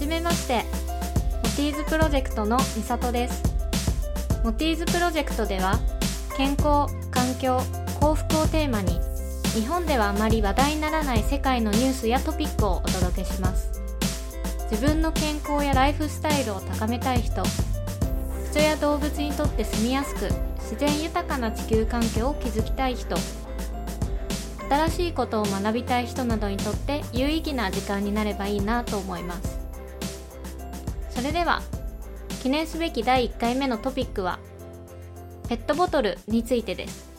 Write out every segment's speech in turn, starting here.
じめまして。モティーズプロジェクトのみさとです。モティーズプロジェクトでは健康環境幸福をテーマに日本ではあまり話題にならない世界のニュースやトピックをお届けします。自分の健康やライフスタイルを高めたい人。人や動物にとって住みやすく自然豊かな地球環境を築きたい人。新しいことを学びたい人などにとって有意義な時間になればいいなと思います。それでは記念すべき第1回目のトピックはペットボトルについてです。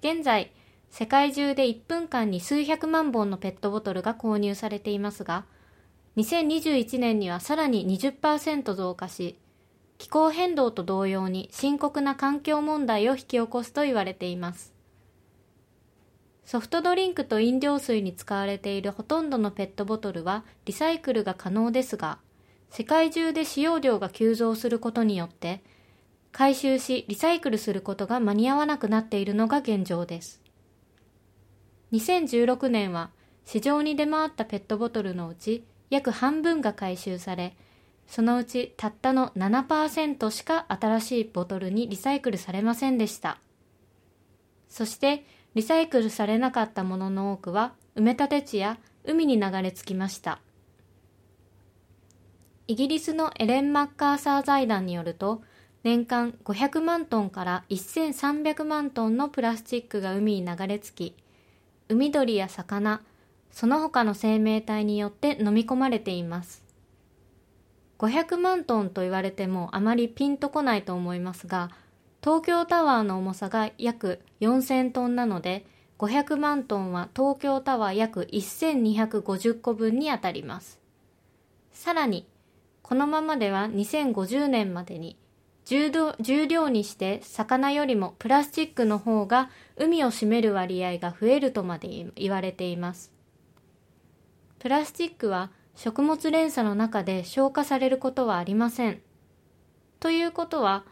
現在世界中で1分間に数百万本のペットボトルが購入されていますが2021年にはさらに20%増加し気候変動と同様に深刻な環境問題を引き起こすと言われています。ソフトドリンクと飲料水に使われているほとんどのペットボトルはリサイクルが可能ですが世界中で使用量が急増することによって回収しリサイクルすることが間に合わなくなっているのが現状です2016年は市場に出回ったペットボトルのうち約半分が回収されそのうちたったの7%しか新しいボトルにリサイクルされませんでした。そしてリサイクルされなかったものの多くは埋め立て地や海に流れ着きました。イギリスのエレン・マッカーサー財団によると年間500万トンから1300万トンのプラスチックが海に流れ着き海鳥や魚その他の生命体によって飲み込まれています500万トンと言われてもあまりピンとこないと思いますが東京タワーの重さが約4000トンなので500万トンは東京タワー約1250個分にあたりますさらにこのままでは2050年までに重量にして魚よりもプラスチックの方が海を占める割合が増えるとまで言われていますプラスチックは食物連鎖の中で消化されることはありません。ということは、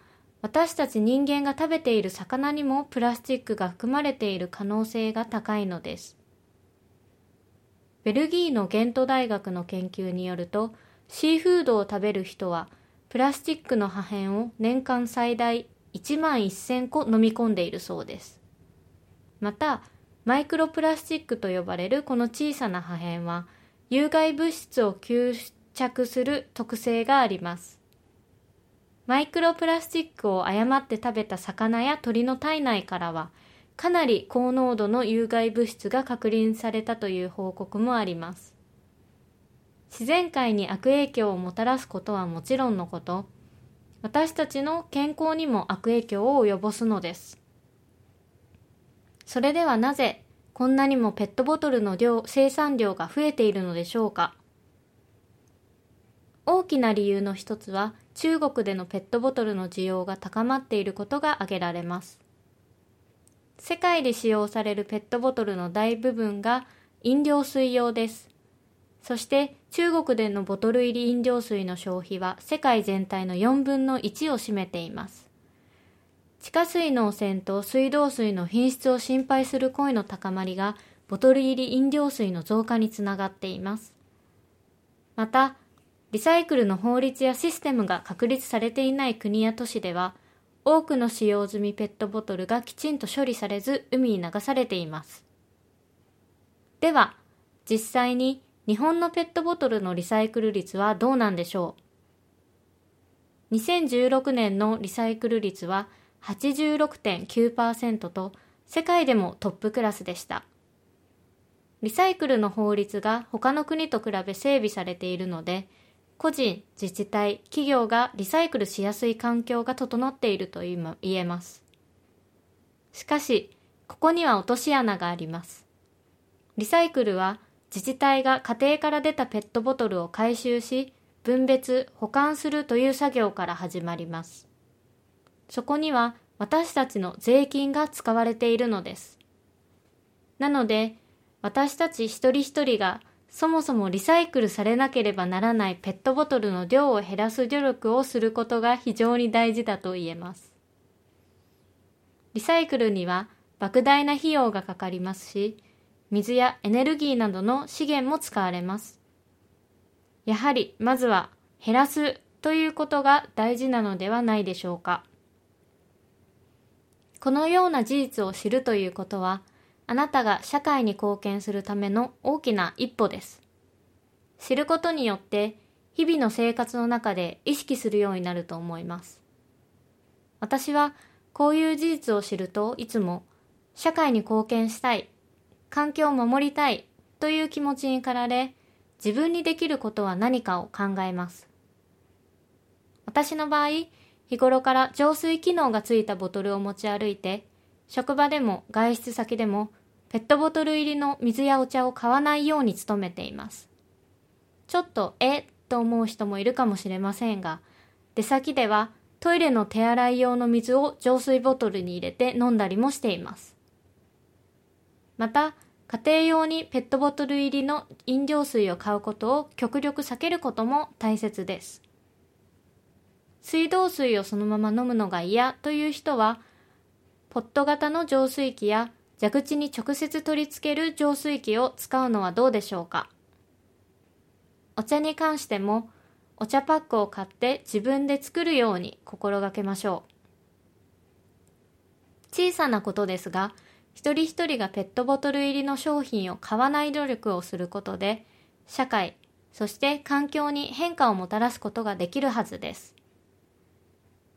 私たち人間が食べている魚にもプラスチックが含まれている可能性が高いのです。ベルギーのゲント大学の研究によると、シーフードを食べる人は、プラスチックの破片を年間最大1万1000個飲み込んでいるそうです。また、マイクロプラスチックと呼ばれるこの小さな破片は、有害物質を吸着する特性があります。マイクロプラスチックを誤って食べた魚や鳥の体内からは、かなり高濃度の有害物質が確認されたという報告もあります。自然界に悪影響をもたらすことはもちろんのこと、私たちの健康にも悪影響を及ぼすのです。それではなぜこんなにもペットボトルの量生産量が増えているのでしょうか大きな理由の一つは中国でのペットボトルの需要が高まっていることが挙げられます。世界で使用されるペットボトルの大部分が飲料水用です。そして中国でのボトル入り飲料水の消費は世界全体の4分の1を占めています。地下水の汚染と水道水の品質を心配する声の高まりがボトル入り飲料水の増加につながっています。また、リサイクルの法律やシステムが確立されていない国や都市では、多くの使用済みペットボトルがきちんと処理されず海に流されています。では、実際に日本のペットボトルのリサイクル率はどうなんでしょう ?2016 年のリサイクル率は86.9%と世界でもトップクラスでした。リサイクルの法律が他の国と比べ整備されているので、個人、自治体、企業がリサイクルしやすい環境が整っていると言えます。しかし、ここには落とし穴があります。リサイクルは自治体が家庭から出たペットボトルを回収し、分別、保管するという作業から始まります。そこには私たちの税金が使われているのです。なので、私たち一人一人がそもそもリサイクルされなければならないペットボトルの量を減らす努力をすることが非常に大事だと言えます。リサイクルには莫大な費用がかかりますし、水やエネルギーなどの資源も使われます。やはりまずは減らすということが大事なのではないでしょうか。このような事実を知るということは、あなたが社会に貢献するための大きな一歩です。知ることによって日々の生活の中で意識するようになると思います。私はこういう事実を知るといつも社会に貢献したい、環境を守りたいという気持ちに駆られ自分にできることは何かを考えます。私の場合、日頃から浄水機能がついたボトルを持ち歩いて、職場でも外出先でもペットボトル入りの水やお茶を買わないように努めています。ちょっとえと思う人もいるかもしれませんが、出先ではトイレの手洗い用の水を浄水ボトルに入れて飲んだりもしています。また、家庭用にペットボトル入りの飲料水を買うことを極力避けることも大切です。水道水をそのまま飲むのが嫌という人は、ポット型の浄水器や蛇口に直接取り付ける浄水器を使うのはどうでしょうか？お茶に関してもお茶パックを買って自分で作るように心がけましょう。小さなことですが、一人一人がペットボトル入りの商品を買わない努力をすることで、社会、そして環境に変化をもたらすことができるはずです。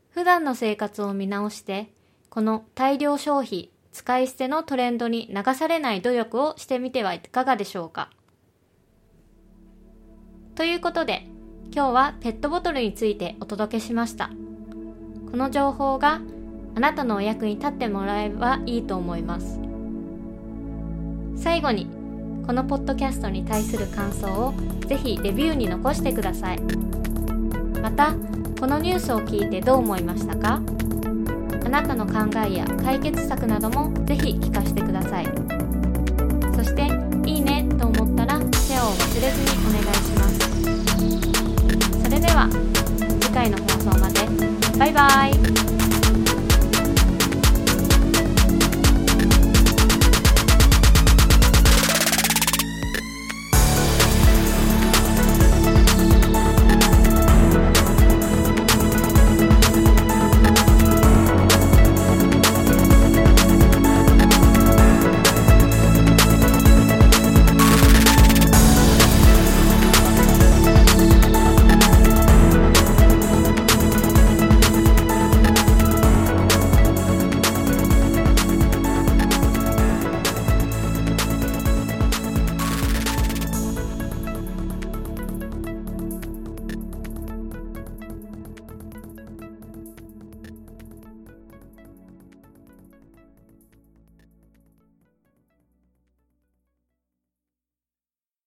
普段の生活を見直して、この大量消費、使い捨てのトレンドに流されない努力をしてみてはいかがでしょうか？ということで、今日はペットボトルについてお届けしました。この情報があなたのお役に立ってもらえばいいと思います最後にこのポッドキャストに対する感想をぜひレビューに残してくださいまたこのニュースを聞いてどう思いましたかあなたの考えや解決策などもぜひ聞かせてください。そしていいねと思ったらシェアを忘れずにお願いします。それでは次回の放送まで。バイバイ。